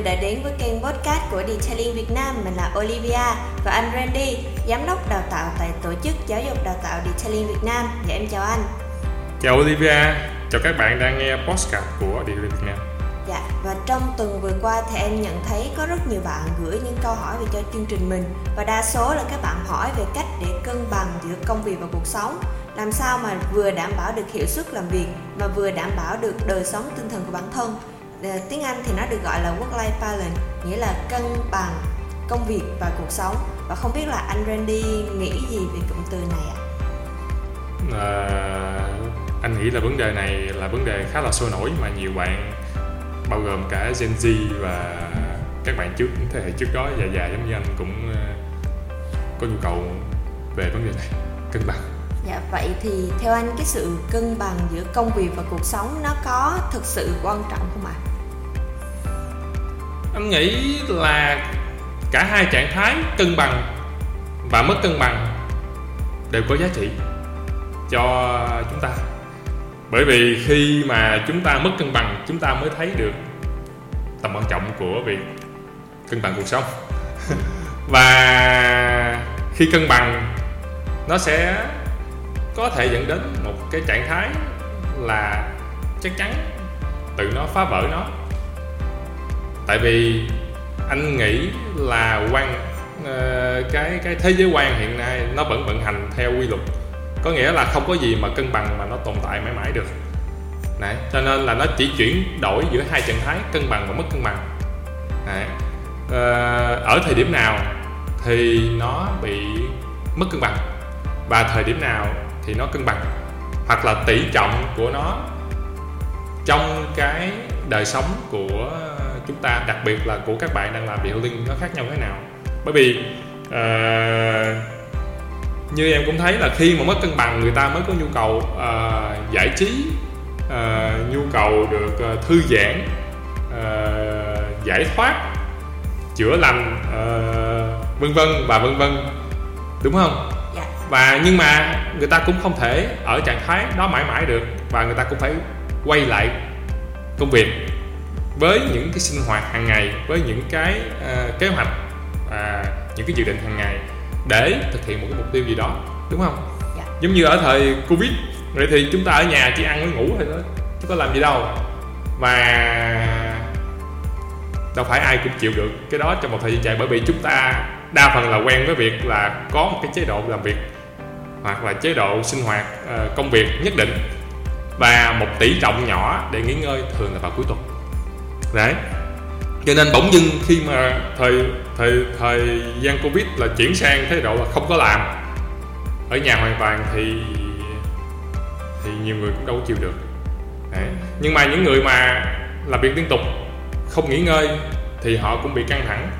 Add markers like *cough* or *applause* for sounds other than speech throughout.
người đã đến với kênh podcast của Detailing Việt Nam. Mình là Olivia và anh Randy, giám đốc đào tạo tại tổ chức giáo dục đào tạo Detailing Việt Nam. Dạ em chào anh. Chào Olivia, chào các bạn đang nghe podcast của Detailing Việt Nam. Dạ, và trong tuần vừa qua thì em nhận thấy có rất nhiều bạn gửi những câu hỏi về cho chương trình mình và đa số là các bạn hỏi về cách để cân bằng giữa công việc và cuộc sống làm sao mà vừa đảm bảo được hiệu suất làm việc mà vừa đảm bảo được đời sống tinh thần của bản thân tiếng Anh thì nó được gọi là work life balance nghĩa là cân bằng công việc và cuộc sống và không biết là anh Randy nghĩ gì về cụm từ này ạ? À, anh nghĩ là vấn đề này là vấn đề khá là sôi nổi mà nhiều bạn bao gồm cả Gen Z và các bạn trước thế hệ trước đó già già giống như anh cũng ờ, có nhu cầu về vấn đề này cân bằng Dạ vậy thì theo anh cái sự cân bằng giữa công việc và cuộc sống nó có thực sự quan trọng không ạ? À? Anh nghĩ là cả hai trạng thái cân bằng và mất cân bằng đều có giá trị cho chúng ta. Bởi vì khi mà chúng ta mất cân bằng, chúng ta mới thấy được tầm quan trọng của việc cân bằng cuộc sống. *laughs* Và khi cân bằng, nó sẽ có thể dẫn đến một cái trạng thái là chắc chắn tự nó phá vỡ nó tại vì anh nghĩ là quan uh, cái cái thế giới quan hiện nay nó vẫn vận hành theo quy luật. Có nghĩa là không có gì mà cân bằng mà nó tồn tại mãi mãi được. Đấy, cho nên là nó chỉ chuyển đổi giữa hai trạng thái cân bằng và mất cân bằng. Đấy. Uh, ở thời điểm nào thì nó bị mất cân bằng và thời điểm nào thì nó cân bằng. Hoặc là tỷ trọng của nó trong cái đời sống của chúng ta đặc biệt là của các bạn đang làm điều linh nó khác nhau thế nào. Bởi vì uh, như em cũng thấy là khi mà mất cân bằng người ta mới có nhu cầu uh, giải trí uh, nhu cầu được uh, thư giãn uh, giải thoát chữa lành uh, vân vân và vân vân. Đúng không? Dạ. và nhưng mà người ta cũng không thể ở trạng thái đó mãi mãi được và người ta cũng phải quay lại công việc với những cái sinh hoạt hàng ngày với những cái uh, kế hoạch và những cái dự định hàng ngày để thực hiện một cái mục tiêu gì đó đúng không? Dạ. giống như ở thời covid vậy thì chúng ta ở nhà chỉ ăn với ngủ thôi đó chứ có làm gì đâu. Và đâu phải ai cũng chịu được cái đó trong một thời gian dài bởi vì chúng ta đa phần là quen với việc là có một cái chế độ làm việc hoặc là chế độ sinh hoạt uh, công việc nhất định và một tỷ trọng nhỏ để nghỉ ngơi thường là vào cuối tuần đấy. Cho nên bỗng dưng khi mà thời thời thời gian covid là chuyển sang thái độ là không có làm, ở nhà hoàn toàn thì thì nhiều người cũng đâu có chịu được. Đấy. nhưng mà những người mà làm việc liên tục, không nghỉ ngơi thì họ cũng bị căng thẳng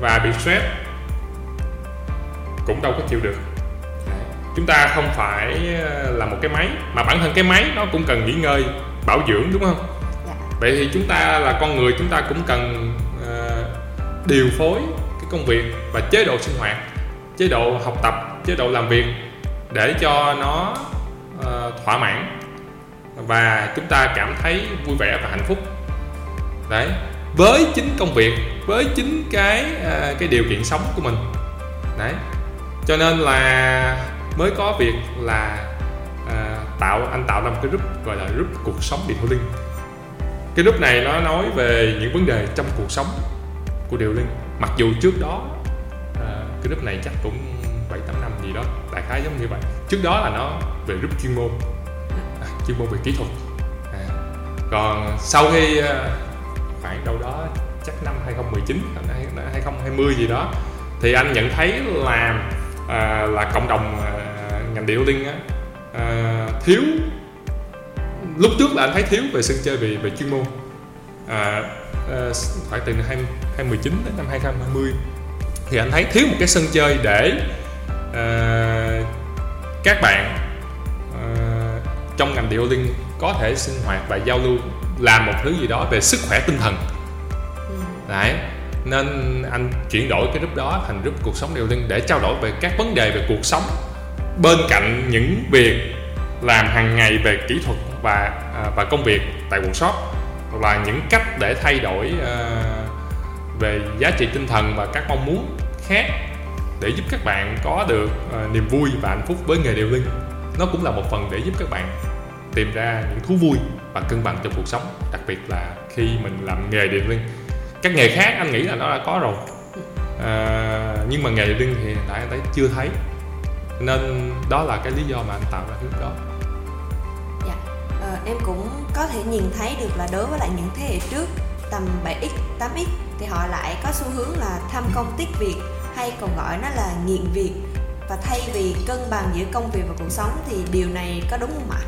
và bị stress, cũng đâu có chịu được. Chúng ta không phải ờ, là một cái máy, mà bản thân cái máy nó cũng cần nghỉ ngơi, bảo dưỡng, đúng không? Vậy thì chúng ta là con người chúng ta cũng cần uh, điều phối cái công việc và chế độ sinh hoạt chế độ học tập chế độ làm việc để cho nó uh, thỏa mãn và chúng ta cảm thấy vui vẻ và hạnh phúc. Đấy với chính công việc với chính cái uh, cái điều kiện sống của mình. Đấy cho nên là mới có việc là uh, tạo anh tạo ra một cái group gọi là group cuộc sống điện linh cái group này nó nói về những vấn đề trong cuộc sống của điều linh. Mặc dù trước đó à, cái group này chắc cũng bảy tám năm gì đó đại khái giống như vậy. Trước đó là nó về group chuyên môn à, chuyên môn về kỹ thuật. À, còn sau khi à, khoảng đâu đó chắc năm 2019 2020 gì đó thì anh nhận thấy là à, là cộng đồng à, ngành điệu linh á, à, thiếu lúc trước là anh thấy thiếu về sân chơi về về chuyên môn. À, à, phải từ năm 2019 đến năm 2020 thì anh thấy thiếu một cái sân chơi để à, các bạn à, trong ngành điệu linh có thể sinh hoạt và giao lưu làm một thứ gì đó về sức khỏe tinh thần. Đấy. Nên anh chuyển đổi cái group đó thành group cuộc sống điều linh để trao đổi về các vấn đề về cuộc sống bên cạnh những việc làm hàng ngày về kỹ thuật và à, và công việc tại workshop hoặc là những cách để thay đổi à, về giá trị tinh thần và các mong muốn khác để giúp các bạn có được à, niềm vui và hạnh phúc với nghề điều linh nó cũng là một phần để giúp các bạn tìm ra những thú vui và cân bằng trong cuộc sống đặc biệt là khi mình làm nghề điện linh các nghề khác anh nghĩ là nó đã có rồi. À, nhưng mà nghề điện linh thì hiện tại anh thấy chưa thấy. Nên đó là cái lý do mà anh tạo ra hướng đó em cũng có thể nhìn thấy được là đối với lại những thế hệ trước tầm 7x 8x thì họ lại có xu hướng là tham công tiếc việc hay còn gọi nó là nghiện việc. Và thay vì cân bằng giữa công việc và cuộc sống thì điều này có đúng không ạ?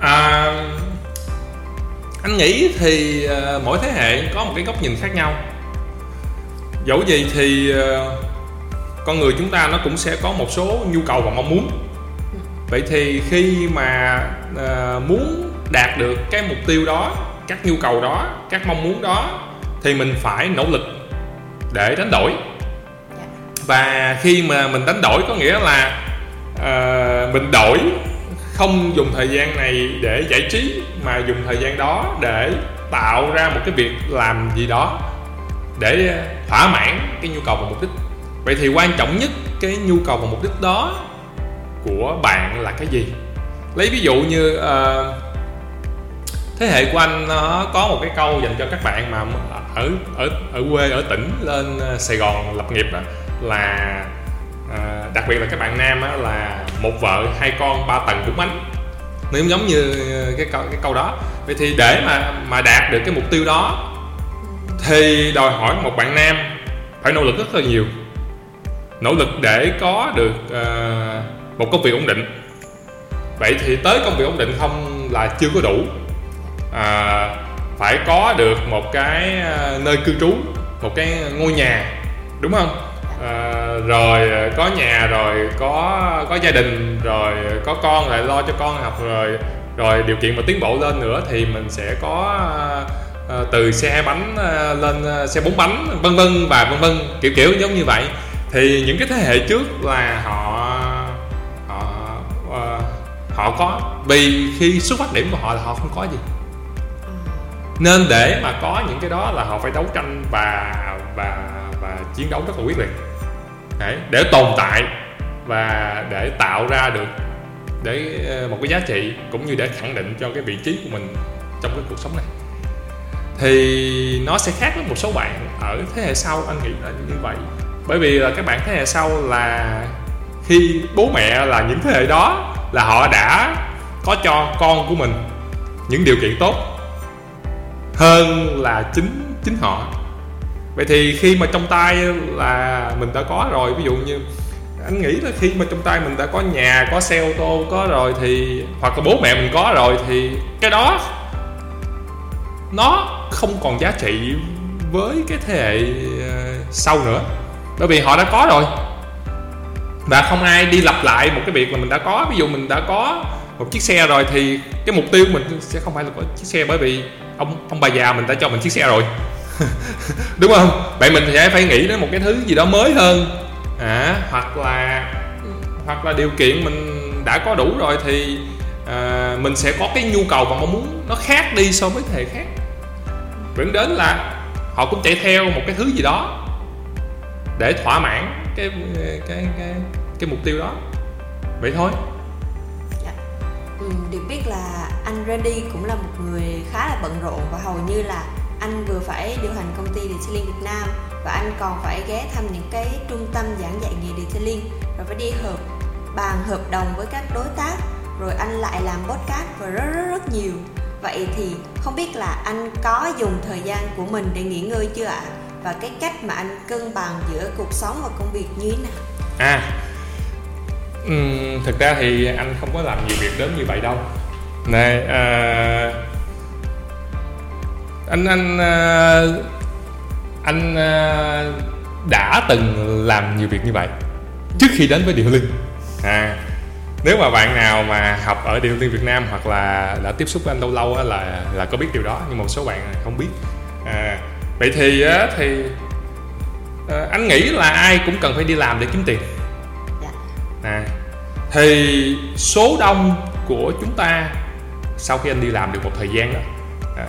À, anh nghĩ thì uh, mỗi thế hệ có một cái góc nhìn khác nhau. Dẫu gì thì uh, con người chúng ta nó cũng sẽ có một số nhu cầu và mong muốn vậy thì khi mà uh, muốn đạt được cái mục tiêu đó các nhu cầu đó các mong muốn đó thì mình phải nỗ lực để đánh đổi. Và khi mà mình đánh đổi có nghĩa là uh, mình đổi không dùng thời gian này để giải trí mà dùng thời gian đó để tạo ra một cái việc làm gì đó để thỏa mãn cái nhu cầu và mục đích. Vậy thì quan trọng nhất cái nhu cầu và mục đích đó của bạn là cái gì? Lấy ví dụ như uh, thế hệ của anh nó có một cái câu dành cho các bạn mà ở ở ở quê ở tỉnh lên ờ, Sài Gòn lập nghiệp đó là uh, đặc biệt là các bạn nam đó, là một vợ hai con ba tầng cũng ánh. Nó giống như cái câu cái câu đó. Vậy thì để mà mà đạt được cái mục tiêu đó thì đòi hỏi một bạn nam phải nỗ lực rất là nhiều. Nỗ lực để có được uh, một công việc ổn định. Vậy thì tới công việc ổn định không là chưa có đủ. À, phải có được một cái à, nơi cư trú một cái ngôi nhà đúng không? À, rồi có nhà rồi có có gia đình rồi có con lại lo cho con học rồi rồi điều kiện mà tiến bộ lên nữa thì mình sẽ có à, từ xe hai bánh à, lên à, xe bốn bánh vân vân và vân vân kiểu kiểu giống như vậy. Thì những cái thế hệ trước là họ họ có. Vì khi xuất phát điểm của họ là họ không có gì. Nên để mà có những cái đó là họ phải đấu tranh và và và chiến đấu rất là quyết liệt. Đấy, để tồn tại và để tạo ra được để ờ, một cái giá trị cũng như để khẳng định cho cái vị trí của mình trong cái cuộc sống này. Thì nó sẽ khác với một số bạn ở thế hệ sau anh nghĩ là như vậy. Bởi vì là các bạn thế hệ sau là khi bố mẹ là những thế hệ đó là họ đã có cho con của mình những điều kiện tốt hơn là chính chính họ. Vậy thì khi mà trong tay là mình đã có rồi, ví dụ như anh nghĩ là khi mà trong tay mình đã có nhà, có xe ô tô, có rồi thì, hoặc là bố mẹ mình có rồi thì cái đó nó không còn giá trị với cái thế hệ ờ, sau nữa. Bởi vì họ đã có rồi và không ai đi lặp lại một cái việc mà mình đã có. Ví dụ mình đã có một chiếc xe rồi thì cái mục tiêu mình sẽ không phải là có chiếc xe bởi vì ông ông bà già mình đã cho mình chiếc xe rồi. *laughs* Đúng không? Vậy mình sẽ phải nghĩ đến một cái thứ gì đó mới hơn. À, hoặc là hoặc là điều kiện mình đã có đủ rồi thì à, mình sẽ có cái nhu cầu và mong muốn nó khác đi so với thế khác. Dẫn đến là họ cũng chạy theo một cái thứ gì đó để thỏa mãn cái cái cái cái mục tiêu đó. Vậy thôi. Dạ. ừ, được biết là anh Randy cũng là một người khá là bận rộn và hầu như là anh vừa phải điều hành công ty detailing Việt Nam và anh còn phải ghé thăm những cái trung tâm giảng dạy nghề detailing rồi phải đi họp bàn hợp đồng với các đối tác rồi anh lại làm podcast và rất rất rất nhiều. Vậy thì không biết là anh có dùng thời gian của mình để nghỉ ngơi chưa ạ? Và cái cách mà anh cân bằng giữa cuộc sống và công việc như thế nào? À uhm, thực ra thì anh không có làm nhiều việc đến như vậy đâu. Này à, anh anh à, anh à, đã từng làm nhiều việc như vậy trước khi đến với điện linh. À nếu mà bạn nào mà học ở điện linh Việt Nam hoặc là đã tiếp xúc với anh lâu lâu á, là là có biết điều đó nhưng một số bạn không biết. À, vậy thì á, thì à, anh nghĩ là ai cũng cần phải đi làm để kiếm tiền à, thì số đông của chúng ta sau khi anh đi làm được một thời gian đó à,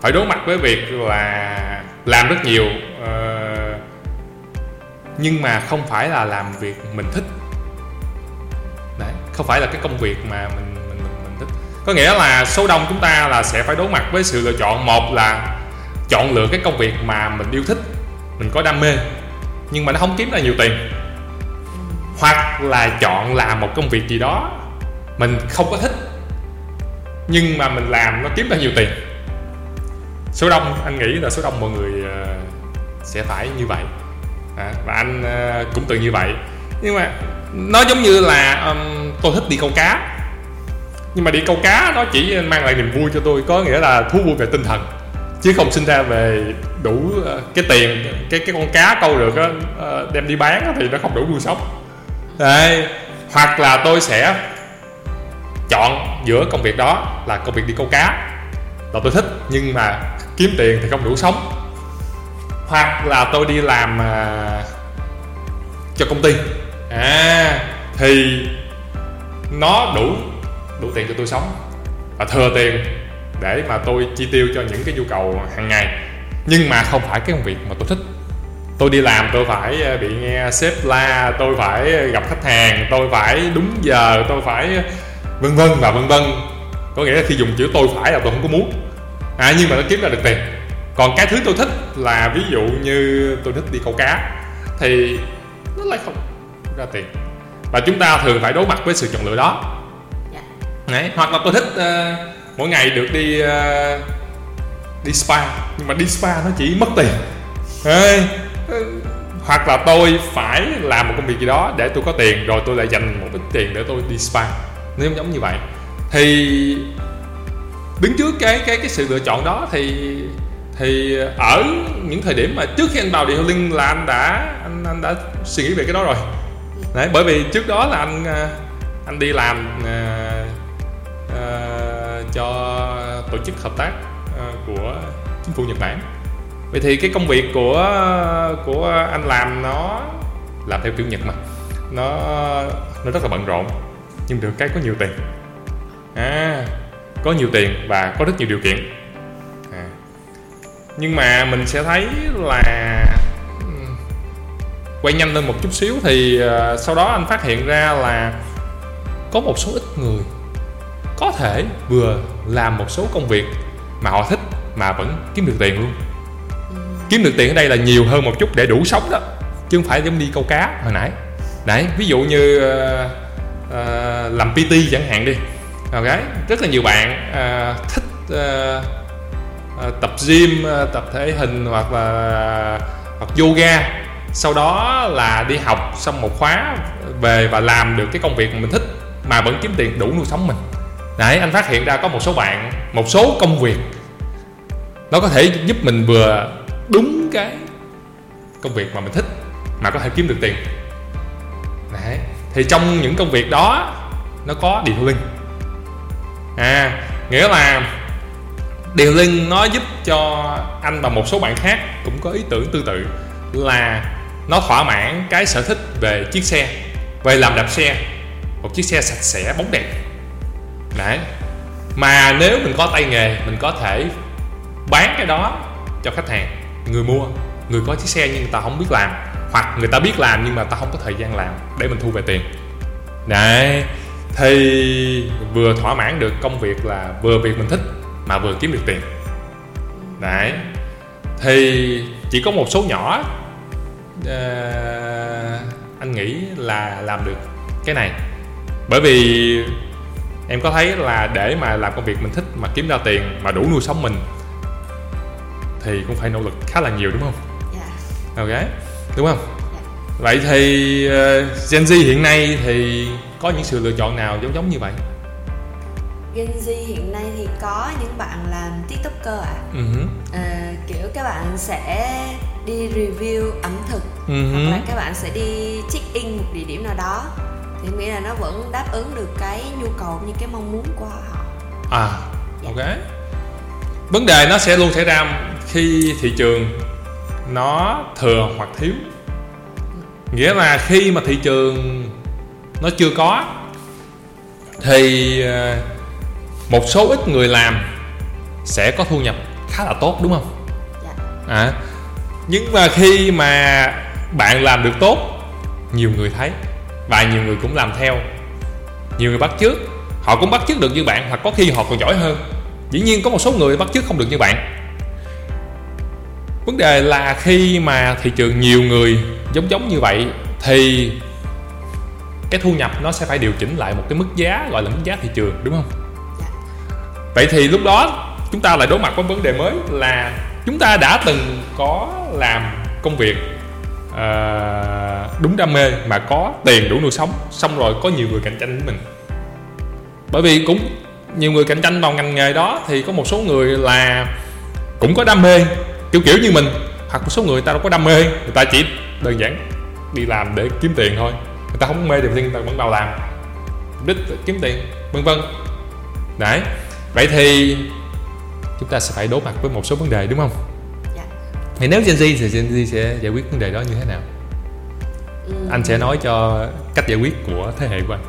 phải đối mặt với việc là làm rất nhiều à, nhưng mà không phải là làm việc mình thích. Đấy không phải là cái công việc mà mình mình mình, mình thích. Có nghĩa là số đông chúng ta là sẽ phải đối mặt với sự lựa chọn. Một là chọn lựa cái công việc mà mình yêu thích mình có đam mê nhưng mà nó không kiếm ra nhiều tiền hoặc là chọn làm một công việc gì đó mình không có thích nhưng mà mình làm nó kiếm ra nhiều tiền. Số đông anh nghĩ là số đông mọi người ờ, sẽ phải như vậy. À, và anh ờ, cũng từng như vậy. Nhưng mà nó giống như là um, tôi thích đi câu cá. Nhưng mà đi câu cá nó chỉ mang lại niềm vui cho tôi có nghĩa là thú vui về tinh thần chứ không sinh ra về đủ ờ, cái tiền cái cái con cá câu được đó, đem đi bán thì nó không đủ nuôi sống. Đấy. hoặc là tôi sẽ chọn giữa công việc đó là công việc đi câu cá. Là tôi thích nhưng mà kiếm tiền thì không đủ sống. Hoặc là tôi đi làm à, cho công ty. À thì nó đủ đủ tiền cho tôi sống. Và thừa tiền để mà tôi chi tiêu cho những cái nhu cầu hàng ngày. Nhưng mà không phải cái công việc mà tôi thích tôi đi làm tôi phải ờ, bị nghe sếp la tôi phải gặp khách hàng tôi phải đúng giờ tôi phải vân vân và vân vân. Có nghĩa là khi dùng chữ tôi phải là tôi không có muốn. À, nhưng mà nó kiếm ra được tiền. Còn cái thứ tôi thích là ví dụ như tôi thích đi câu cá thì nó lại không ra tiền. Và chúng ta thường phải đối mặt với sự chọn lựa đó. Dạ. Đấy, hoặc là tôi thích uh, mỗi ngày được đi uh, đi spa. Nhưng mà đi spa nó chỉ mất tiền. Đấy, hoặc là tôi phải làm một công việc gì đó để tôi có tiền rồi tôi lại dành một ít tiền để tôi đi spa. Nếu giống như vậy. Thì đứng trước cái cái cái sự lựa chọn đó thì thì ở những thời điểm mà trước khi anh vào điện linh là anh đã anh anh đã suy nghĩ về cái đó rồi. Đấy bởi vì trước đó là anh à, anh đi làm uh, uh, cho tổ chức hợp tác uh, của chính phủ Nhật Bản vậy thì cái công việc của của anh làm nó làm theo kiểu Nhật mà. Nó nó rất là bận rộn nhưng được cái có nhiều tiền. À có nhiều tiền và có rất nhiều điều kiện. À. nhưng mà mình sẽ thấy là quay nhanh lên một chút xíu thì uh, sau đó anh phát hiện ra là có một số ít người có thể vừa làm một số công việc mà họ thích mà vẫn kiếm được tiền luôn kiếm được tiền ở đây là nhiều hơn một chút để đủ sống đó chứ không phải giống đi câu cá hồi nãy. Nãy ví dụ như uh, uh, làm PT chẳng hạn đi. Ok rất là nhiều bạn uh, thích uh, uh, tập gym uh, tập thể hình hoặc là hoặc yoga. Sau đó là đi học xong một khóa về và làm được cái công việc mà mình thích mà vẫn kiếm tiền đủ nuôi sống mình. Đấy anh phát hiện ra có một số bạn một số công việc nó có thể giúp mình vừa đúng cái công việc mà mình thích mà có thể kiếm được tiền. Đấy, thì trong những công việc đó, nó có điều linh. À nghĩa là điều linh nó giúp cho anh và một số bạn khác cũng có ý tưởng tương tự là nó thỏa mãn cái sở thích về chiếc xe, về làm đạp xe, một chiếc xe sạch sẽ, bóng đẹp đấy, mà nếu mình có tay nghề, mình có thể bán cái đó cho khách hàng người mua người có chiếc xe nhưng người ta không biết làm hoặc người ta biết làm nhưng mà ta không có thời gian làm để mình thu về tiền. Đấy thì vừa thỏa mãn được công việc là vừa việc mình thích mà vừa kiếm được tiền. Đấy thì chỉ có một số nhỏ uh, anh nghĩ là làm được cái này. Bởi vì em có thấy là để mà làm công việc mình thích mà kiếm ra tiền mà đủ nuôi sống mình thì cũng phải nỗ lực khá là nhiều đúng không? Yeah. Dạ. Ok, đúng không? Yeah. Dạ. Vậy thì uh, Gen Z hiện nay thì có những sự lựa chọn nào giống giống như vậy? Gen Z hiện nay thì có những bạn làm tiktoker ạ. À. Uh-huh. À, kiểu các bạn sẽ đi review ẩm thực uh-huh. hoặc là các bạn sẽ đi check in một địa điểm nào đó thì nghĩ là nó vẫn đáp ứng được cái nhu cầu như cái mong muốn của họ. À, dạ. ok. Vấn đề nó sẽ luôn xảy ra khi thị trường nó thừa hoặc thiếu. Nghĩa là khi mà thị trường nó chưa có thì ờ, một số ít người làm sẽ có thu nhập khá là tốt đúng không? Dạ. à nhưng mà khi mà bạn làm được tốt nhiều người thấy và nhiều người cũng làm theo. Nhiều người bắt chước họ cũng bắt chước được như bạn hoặc có khi họ còn giỏi hơn. Dĩ nhiên có một số người bắt chước không được như bạn vấn đề là khi mà thị trường nhiều người giống giống như vậy thì cái thu nhập nó sẽ phải điều chỉnh lại một cái mức giá gọi là mức giá thị trường đúng không dạ. vậy thì lúc đó chúng ta lại đối mặt với vấn đề mới là chúng ta đã từng có làm công việc uh, đúng đam mê mà có tiền đủ nuôi sống xong rồi có nhiều người cạnh tranh với mình bởi vì cũng nhiều người cạnh tranh vào ngành nghề đó thì có một số người là cũng có đam mê kiểu kiểu như mình. Hoặc một số người ta đâu có đam mê người ta chỉ đơn giản đi làm để kiếm tiền thôi. Người ta không mê thì người ta vẫn vào làm. Đích kiếm tiền vân vân. Đấy vậy thì chúng ta sẽ phải đối mặt với một số vấn đề đúng không? Dạ. thì nếu Gen Z thì Gen Z sẽ giải quyết vấn đề đó như thế nào? Ừ. anh sẽ nói cho cách giải quyết của thế hệ của anh.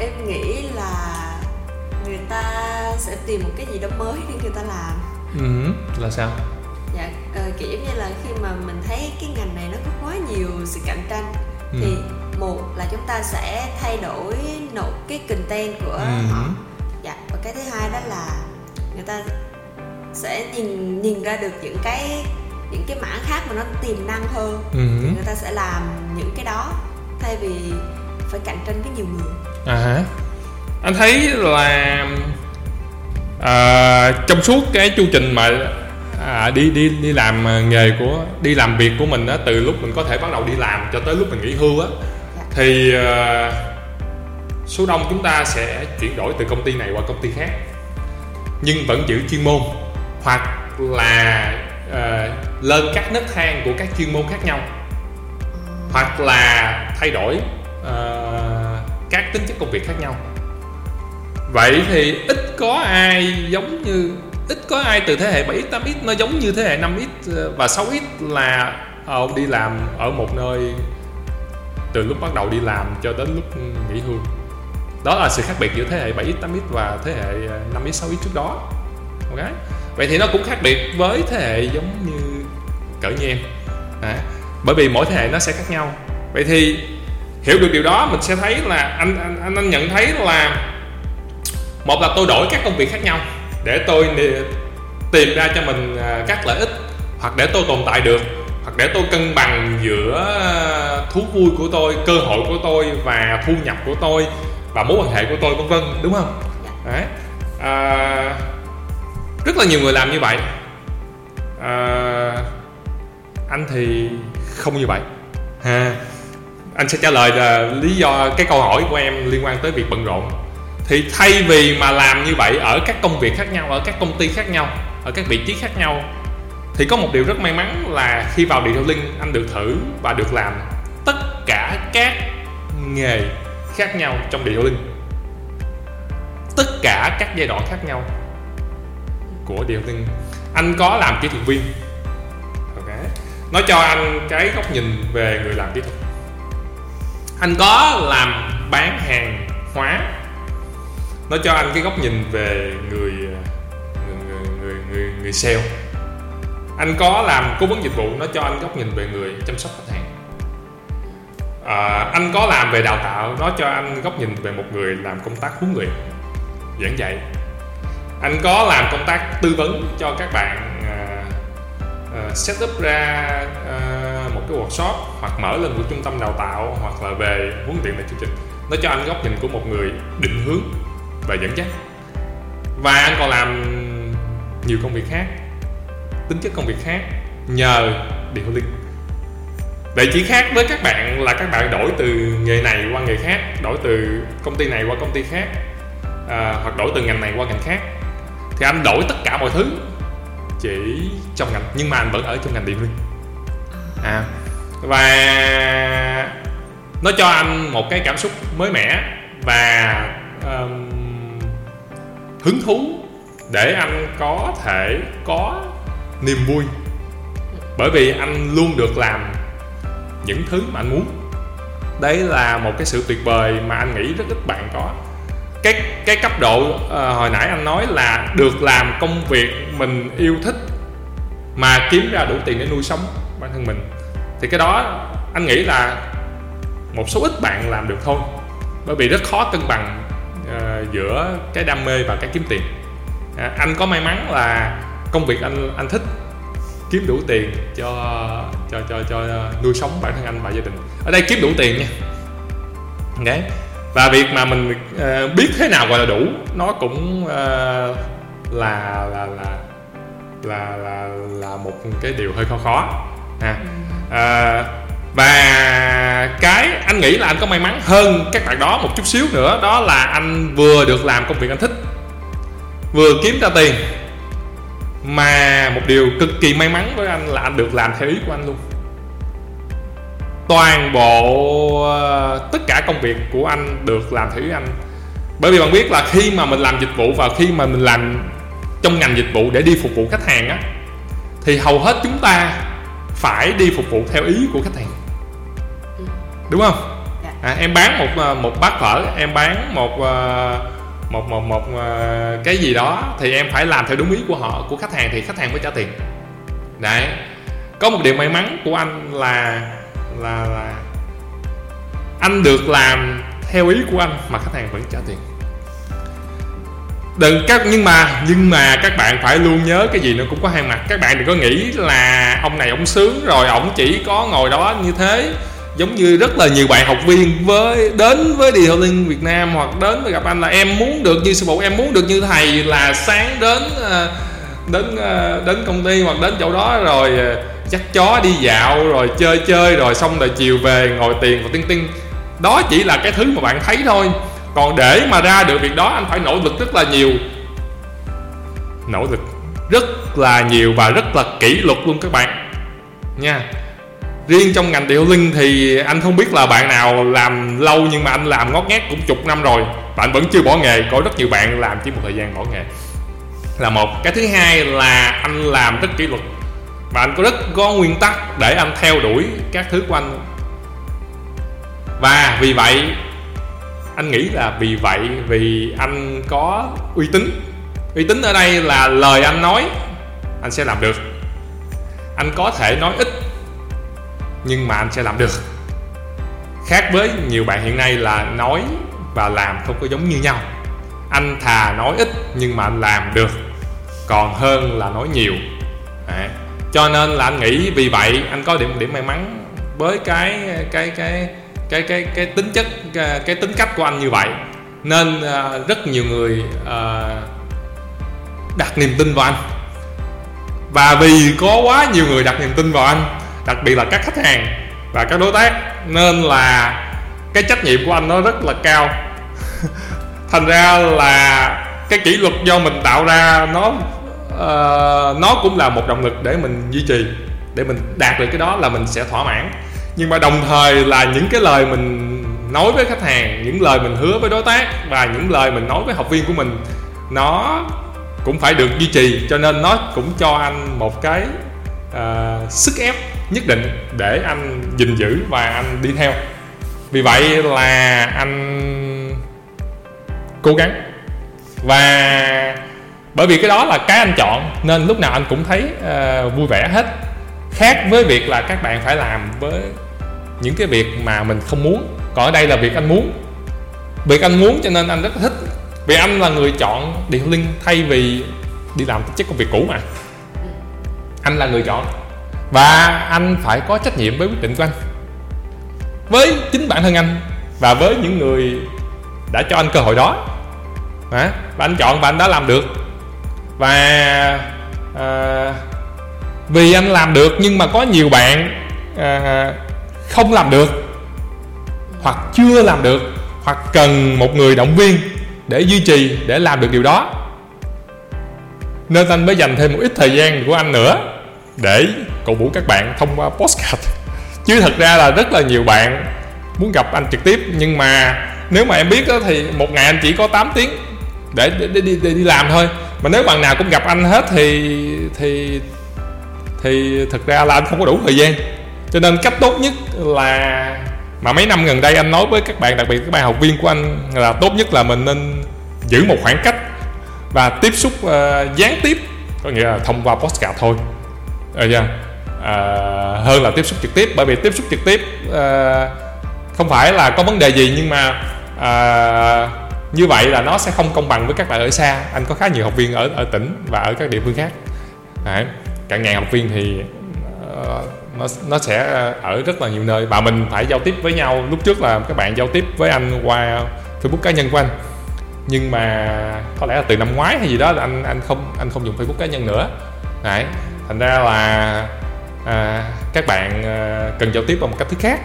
Em nghĩ là người ta sẽ tìm một cái gì đó mới để người ta làm ừ, là sao dạ uh, kiểu như là khi mà mình thấy cái ngành này nó có quá nhiều sự cạnh tranh ừ. thì một là chúng ta sẽ thay đổi nộp cái content của ừ. họ dạ và cái thứ hai đó là người ta sẽ nhìn nhìn ra được những cái những cái mảng khác mà nó tiềm năng hơn ừ. thì người ta sẽ làm những cái đó thay vì phải cạnh tranh với nhiều người à anh thấy là à, trong suốt cái chu trình mà à, đi đi đi làm à, nghề của đi làm việc của mình á từ lúc mình có thể bắt đầu đi làm cho tới lúc mình nghỉ hưu á dạ. thì à, số đông chúng ta sẽ chuyển đổi từ công ty này qua công ty khác. Nhưng vẫn giữ chuyên môn hoặc là uh, lên các nấc thang của các chuyên môn khác nhau. Hoặc là thay đổi uh, các tính chất công việc khác nhau vậy thì ít có ai giống như ít có ai từ thế hệ 7x 8x nó giống như thế hệ 5x ờ, và 6x là ông đi làm ở một nơi từ lúc bắt đầu đi làm cho đến lúc nghỉ hưu. Đó là sự khác biệt giữa thế hệ 7x 8x và thế hệ ờ, 5x 6x trước đó. Ok? Vậy thì nó cũng khác biệt với thế hệ giống như cỡ như em. À, bởi vì mỗi thế hệ nó sẽ khác nhau. Vậy thì hiểu được điều đó mình sẽ thấy là anh anh anh nhận thấy là một là tôi đổi các công việc khác nhau để tôi tìm ra cho mình à, các lợi ích hoặc để tôi tồn tại được hoặc để tôi cân bằng giữa à, thú vui của tôi cơ hội của tôi và thu nhập của tôi và mối quan hệ của tôi vân vân đúng không? Đấy. À, rất là nhiều người làm như vậy. À, anh thì không như vậy. Ha. Anh sẽ trả lời là lý do cái câu hỏi của em liên quan tới việc bận rộn thì thay vì mà làm như vậy ở các công việc khác nhau, ở các công ty khác nhau, ở các vị trí khác nhau, thì có một điều rất may mắn là khi vào detailing anh được thử và được làm tất cả các nghề khác nhau trong detailing tất cả các giai đoạn khác nhau của detailing anh có làm kỹ thuật viên. Ok. Nó cho anh cái góc nhìn về người làm kỹ thuật. Anh có làm bán hàng hóa nó cho anh cái góc nhìn về người ờ, người người người, người, người sale. Anh có làm cố vấn dịch vụ nó cho anh góc nhìn về người chăm sóc khách hàng. À, anh có làm về đào tạo nó cho anh góc nhìn về một người làm công tác huấn luyện giảng dạy. Anh có làm công tác tư vấn cho các bạn à, à, set up ra à, một cái workshop hoặc mở lên một trung tâm đào tạo hoặc là về huấn luyện về chương trình. Nó cho anh góc nhìn của một người định hướng và dẫn dắt và anh còn làm nhiều công việc khác tính chất công việc khác nhờ điều linh. Vậy chỉ khác với các bạn là các bạn đổi từ nghề này qua nghề khác đổi từ công ty này qua công ty khác à, hoặc đổi từ ngành này qua ngành khác. Thì anh đổi tất cả mọi thứ chỉ trong ngành nhưng mà anh vẫn ở trong ngành điện linh. À. Và nó cho anh một cái cảm xúc mới mẻ và um, hứng thú để anh có thể có niềm vui. Bởi vì anh luôn được làm những thứ mà anh muốn. Đấy là một cái sự tuyệt vời mà anh nghĩ rất ít bạn có. Cái cái cấp độ uh, hồi nãy anh nói là được làm công việc mình yêu thích mà kiếm ra đủ tiền để nuôi sống bản thân mình. Thì cái đó anh nghĩ là một số ít bạn làm được thôi. Bởi vì rất khó cân bằng uh, giữa cái đam mê và cái kiếm tiền. À, anh có may mắn là công việc anh anh thích kiếm đủ tiền cho cho cho cho nuôi sống bản thân anh và gia đình. Ở đây kiếm đủ tiền nha. Đấy. Và việc mà mình uh, biết thế nào gọi là đủ nó cũng uh, là là là là là là một cái điều hơi khó khó ha. À, và cái anh nghĩ là anh có may mắn hơn các bạn đó một chút xíu nữa, đó là anh vừa được làm công việc anh thích, vừa kiếm ra tiền. Mà một điều cực kỳ may mắn với anh là anh được làm theo ý của anh luôn. Toàn bộ ờ, tất cả công việc của anh được làm theo ý anh. Bởi vì bạn biết là khi mà mình làm dịch vụ và khi mà mình làm trong ngành dịch vụ để đi phục vụ khách hàng á, thì hầu hết chúng ta phải đi phục vụ theo ý của khách hàng đúng không? Dạ. à, em bán một ờ, một bát phở em bán một ờ, một một một cái gì đó thì em phải làm theo đúng ý của họ của khách hàng thì khách hàng mới trả tiền. Đấy. Có một điều may mắn của anh là là là anh được làm theo ý của anh mà khách hàng vẫn trả tiền. Đừng các nhưng mà nhưng mà các bạn phải luôn nhớ cái gì nó cũng có hai mặt. Các bạn đừng có nghĩ là ông này ông sướng rồi ổng chỉ có ngồi đó như thế giống như rất là nhiều bạn học viên với, đến với Detailing Việt Nam hoặc đến với gặp anh là em muốn được như sư phụ, em muốn được như thầy là sáng đến ờ, đến ờ, đến công ty hoặc đến chỗ đó rồi ờ, dắt chó đi dạo, rồi chơi chơi, rồi xong rồi chiều về ngồi tiền và tiên tiên đó chỉ là cái thứ mà bạn thấy thôi. Còn để mà ra được việc đó, anh phải nỗ lực rất là nhiều. Nỗ lực rất là nhiều và rất là kỷ luật luôn các bạn. Nha riêng trong ngành điệu linh thì anh không biết là bạn nào làm lâu nhưng mà anh làm ngót nghét cũng chục năm rồi. Bạn vẫn chưa bỏ nghề, có rất nhiều bạn làm chỉ một thời gian bỏ nghề. Là một. Cái thứ hai là anh làm rất kỷ luật. Và anh có rất có nguyên tắc để anh theo đuổi các thứ của anh. Và vì vậy, anh nghĩ là vì vậy, vì anh có uy tín. Uy tín ở đây là lời anh nói, anh sẽ làm được. Anh có thể nói ít nhưng mà anh sẽ làm được. Khác với nhiều bạn hiện nay là nói và làm không có giống như nhau. Anh thà nói ít nhưng mà anh làm được. Còn hơn là nói nhiều. À, cho nên là anh nghĩ vì vậy anh có điểm điểm may mắn với cái cái cái cái cái cái tính chất cái, cái tính cách của anh như vậy. Nên uh, rất nhiều người uh, đặt niềm tin vào anh. Và vì có quá nhiều người đặt niềm tin vào anh đặc biệt là các khách hàng và các đối tác. Nên là cái trách nhiệm của anh nó rất là cao. *laughs* Thành ra là cái kỷ luật do mình tạo ra nó uh, nó cũng là một động lực để mình duy trì để mình đạt được cái đó là mình sẽ thỏa mãn. Nhưng mà đồng thời là những cái lời mình nói với khách hàng những lời mình hứa với đối tác và những lời mình nói với học viên của mình nó cũng phải được duy trì. Cho nên nó cũng cho anh một cái uh, sức ép nhất định để anh gìn giữ và anh đi theo. Vì vậy là anh cố gắng. Và bởi vì cái đó là cái anh chọn nên lúc nào anh cũng thấy uh, vui vẻ hết. Khác với việc là các bạn phải làm với những cái việc mà mình không muốn. Còn ở đây là việc anh muốn. Việc anh muốn cho nên anh rất thích. Vì anh là người chọn điện linh thay vì đi làm chức công việc cũ mà. Anh là người chọn và anh phải có trách nhiệm với quyết định của anh. Với chính bản thân anh và với những người đã cho anh cơ hội đó. Và anh chọn và anh đã làm được. Và à, vì anh làm được nhưng mà có nhiều bạn à, không làm được hoặc chưa làm được hoặc cần một người động viên để duy trì để làm được điều đó. Nên anh mới dành thêm một ít thời gian của anh nữa để cổ vũ các bạn thông qua postcard chứ thật ra là rất là nhiều bạn muốn gặp anh trực tiếp nhưng mà nếu mà em biết đó, thì một ngày anh chỉ có 8 tiếng để, để, để, để, để đi làm thôi. Mà nếu bạn nào cũng gặp anh hết thì thì thì thực ra là anh không có đủ thời gian. Cho nên cách tốt nhất là mà mấy năm gần đây anh nói với các bạn đặc biệt các bạn học viên của anh là tốt nhất là mình nên giữ một khoảng cách và tiếp xúc uh, gián tiếp có nghĩa là thông qua postcard thôi. Rồi yeah à, hơn là tiếp xúc trực tiếp bởi vì tiếp xúc trực tiếp à, không phải là có vấn đề gì nhưng mà à, như vậy là nó sẽ không công bằng với các bạn ở xa anh có khá nhiều học viên ở ở tỉnh và ở các địa phương khác Đấy. cả ngàn học viên thì uh, nó nó sẽ ở rất là nhiều nơi và mình phải giao tiếp với nhau lúc trước là các bạn giao tiếp với anh qua facebook cá nhân của anh nhưng mà có lẽ là từ năm ngoái hay gì đó là anh anh không anh không dùng facebook cá nhân nữa Đấy. thành ra là à, các bạn à, cần giao tiếp bằng một cách thức khác.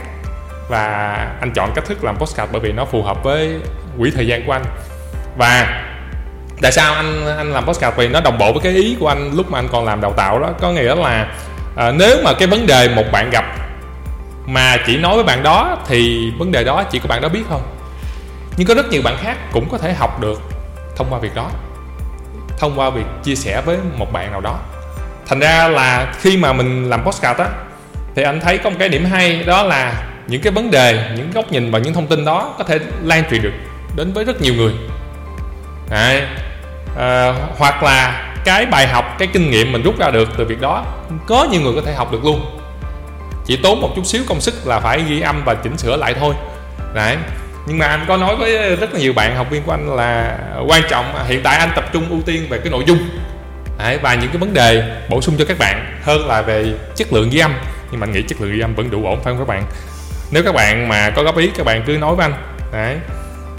Và anh chọn cách thức làm postcard bởi vì nó phù hợp với quỹ thời gian của anh. Và tại sao anh anh làm postcard? Vì nó đồng bộ với cái ý của anh lúc mà anh còn làm đào tạo đó. Có nghĩa là à, nếu mà cái vấn đề một bạn gặp mà chỉ nói với bạn đó thì vấn đề đó chỉ có bạn đó biết thôi. Nhưng có rất nhiều bạn khác cũng có thể học được thông qua việc đó thông qua việc chia sẻ với một bạn nào đó thành ra là khi mà mình làm postcard á thì anh thấy có một cái điểm hay đó là những cái vấn đề những góc nhìn và những thông tin đó có thể lan truyền được đến với rất nhiều người Đấy. À, hoặc là cái bài học cái kinh nghiệm mình rút ra được từ việc đó có nhiều người có thể học được luôn chỉ tốn một chút xíu công sức là phải ghi âm và chỉnh sửa lại thôi Đấy. nhưng mà anh có nói với rất là nhiều bạn học viên của anh là quan trọng hiện tại anh tập trung ưu tiên về cái nội dung Đấy, và những cái vấn đề bổ sung cho các bạn hơn là về chất lượng ghi âm. Nhưng mà anh nghĩ chất lượng ghi âm vẫn đủ ổn phải không các bạn? Nếu các bạn mà có góp ý các bạn cứ nói với anh. Đấy.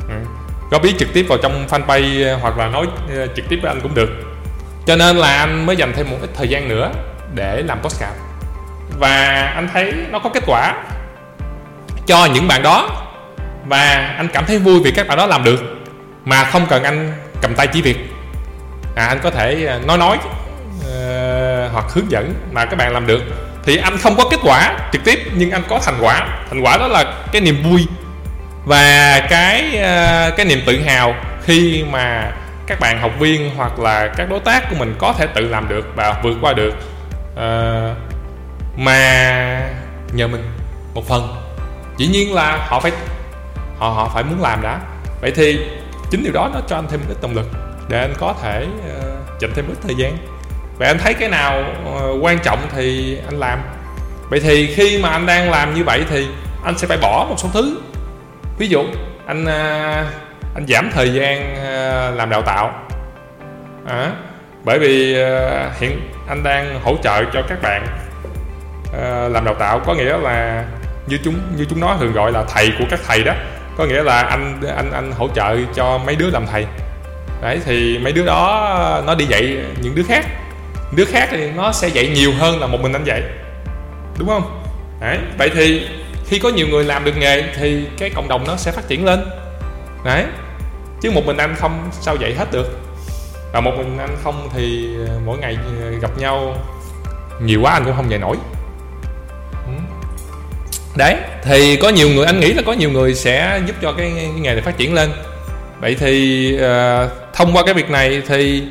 Ừ. Góp ý trực tiếp vào trong fanpage ờ, hoặc là nói ờ, trực tiếp với anh cũng được. Cho nên là anh mới dành thêm một ít thời gian nữa để làm postcard. Và anh thấy nó có kết quả cho những bạn đó. Và anh cảm thấy vui vì các bạn đó làm được mà không cần anh cầm tay chỉ việc à, anh có thể à, nói nói uh, hoặc hướng dẫn mà các bạn làm được. Thì anh không có kết quả trực tiếp nhưng anh có thành quả. Thành quả đó là cái niềm vui và cái uh, cái niềm tự hào khi mà các bạn học viên hoặc là các đối tác của mình có thể tự làm được và vượt qua được. Uh, mà nhờ mình một phần. Dĩ nhiên là họ phải họ họ phải muốn làm đã. Vậy thì chính điều đó nó cho anh thêm ít động lực để anh có thể ờ, uh, dành thêm ít thời gian. Và anh thấy cái nào uh, quan trọng thì anh làm. Vậy thì khi mà anh đang làm như vậy thì anh sẽ phải bỏ một số thứ. Ví dụ anh uh, anh giảm thời gian uh, làm đào tạo. À, bởi vì uh, hiện anh đang hỗ trợ cho các bạn uh, làm đào tạo. Có nghĩa là như chúng như chúng nó thường gọi là thầy của các thầy đó. Có nghĩa là anh anh anh hỗ trợ cho mấy đứa làm thầy đấy thì mấy đứa đó nó đi dạy những đứa khác. Đứa khác thì nó sẽ dạy nhiều hơn là một mình anh dạy. Đúng không? Đấy vậy thì khi có nhiều người làm được nghề thì cái cộng đồng nó sẽ phát triển lên. Đấy chứ một mình anh không sao dạy hết được. Và một mình anh không thì ờ, mỗi ngày ờ, gặp nhau nhiều quá anh cũng không dạy nổi. Ừ. Đấy thì có nhiều người anh nghĩ là có nhiều người sẽ giúp cho cái, cái nghề này phát triển lên. Vậy thì uh, thông qua cái việc này thì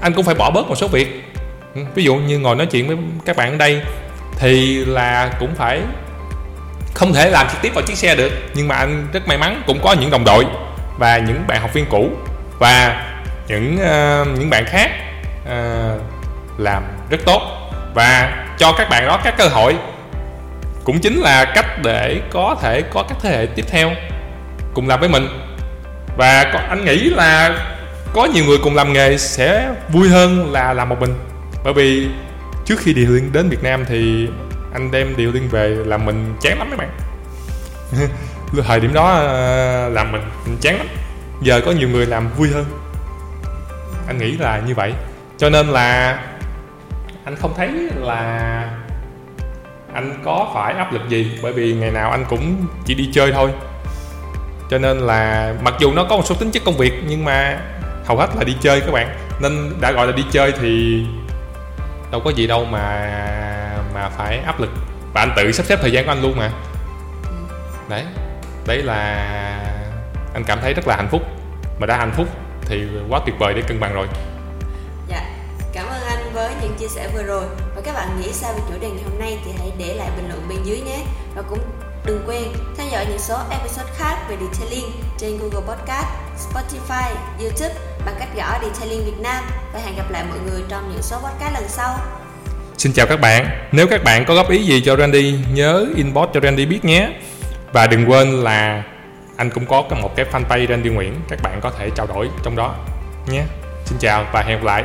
anh cũng phải bỏ bớt một số việc. Ừ, ví dụ như ngồi nói chuyện với các bạn ở đây thì là cũng phải không thể làm trực tiếp vào chiếc xe được. Nhưng mà anh rất may mắn cũng có những đồng đội và những bạn học viên cũ và những uh, những bạn khác uh, làm rất tốt. Và cho các bạn đó các cơ hội cũng chính là cách để có thể có các thế hệ tiếp theo cùng làm với mình và anh nghĩ là có nhiều người cùng làm nghề sẽ vui hơn là làm một mình. Bởi vì trước khi điều liên đến Việt Nam thì anh đem điều liên về làm mình chán lắm mấy bạn. *laughs* Thời điểm đó ờ, làm mình, mình chán lắm. Giờ có nhiều người làm vui hơn. Anh nghĩ là như vậy. Cho nên là anh không thấy là anh có phải áp lực gì. Bởi vì ngày nào anh cũng chỉ đi chơi thôi cho nên là mặc dù nó có một số tính chất công việc, nhưng mà hầu hết là đi chơi các bạn. Nên đã gọi là đi chơi thì đâu có gì đâu mà mà phải áp lực. Và anh tự sắp xếp thời gian của anh luôn mà. Đấy. Đấy là anh cảm thấy rất là hạnh phúc. Mà đã hạnh phúc thì quá tuyệt vời để cân bằng rồi. Dạ cảm ơn anh với những chia sẻ vừa rồi. Và các bạn nghĩ sao về chủ đề ngày hôm nay thì hãy để lại bình luận bên dưới nhé. Và cũng Đừng quên theo dõi những số episode khác về Detailing trên Google Podcast, Spotify, YouTube bằng cách gõ Detailing Việt Nam và hẹn gặp lại mọi người trong những số podcast lần sau. Xin chào các bạn. Nếu các bạn có góp ý gì cho Randy, nhớ inbox cho Randy biết nhé. Và đừng quên là anh cũng có một cái fanpage Randy Nguyễn, các bạn có thể trao đổi trong đó nhé. Xin chào và hẹn gặp lại.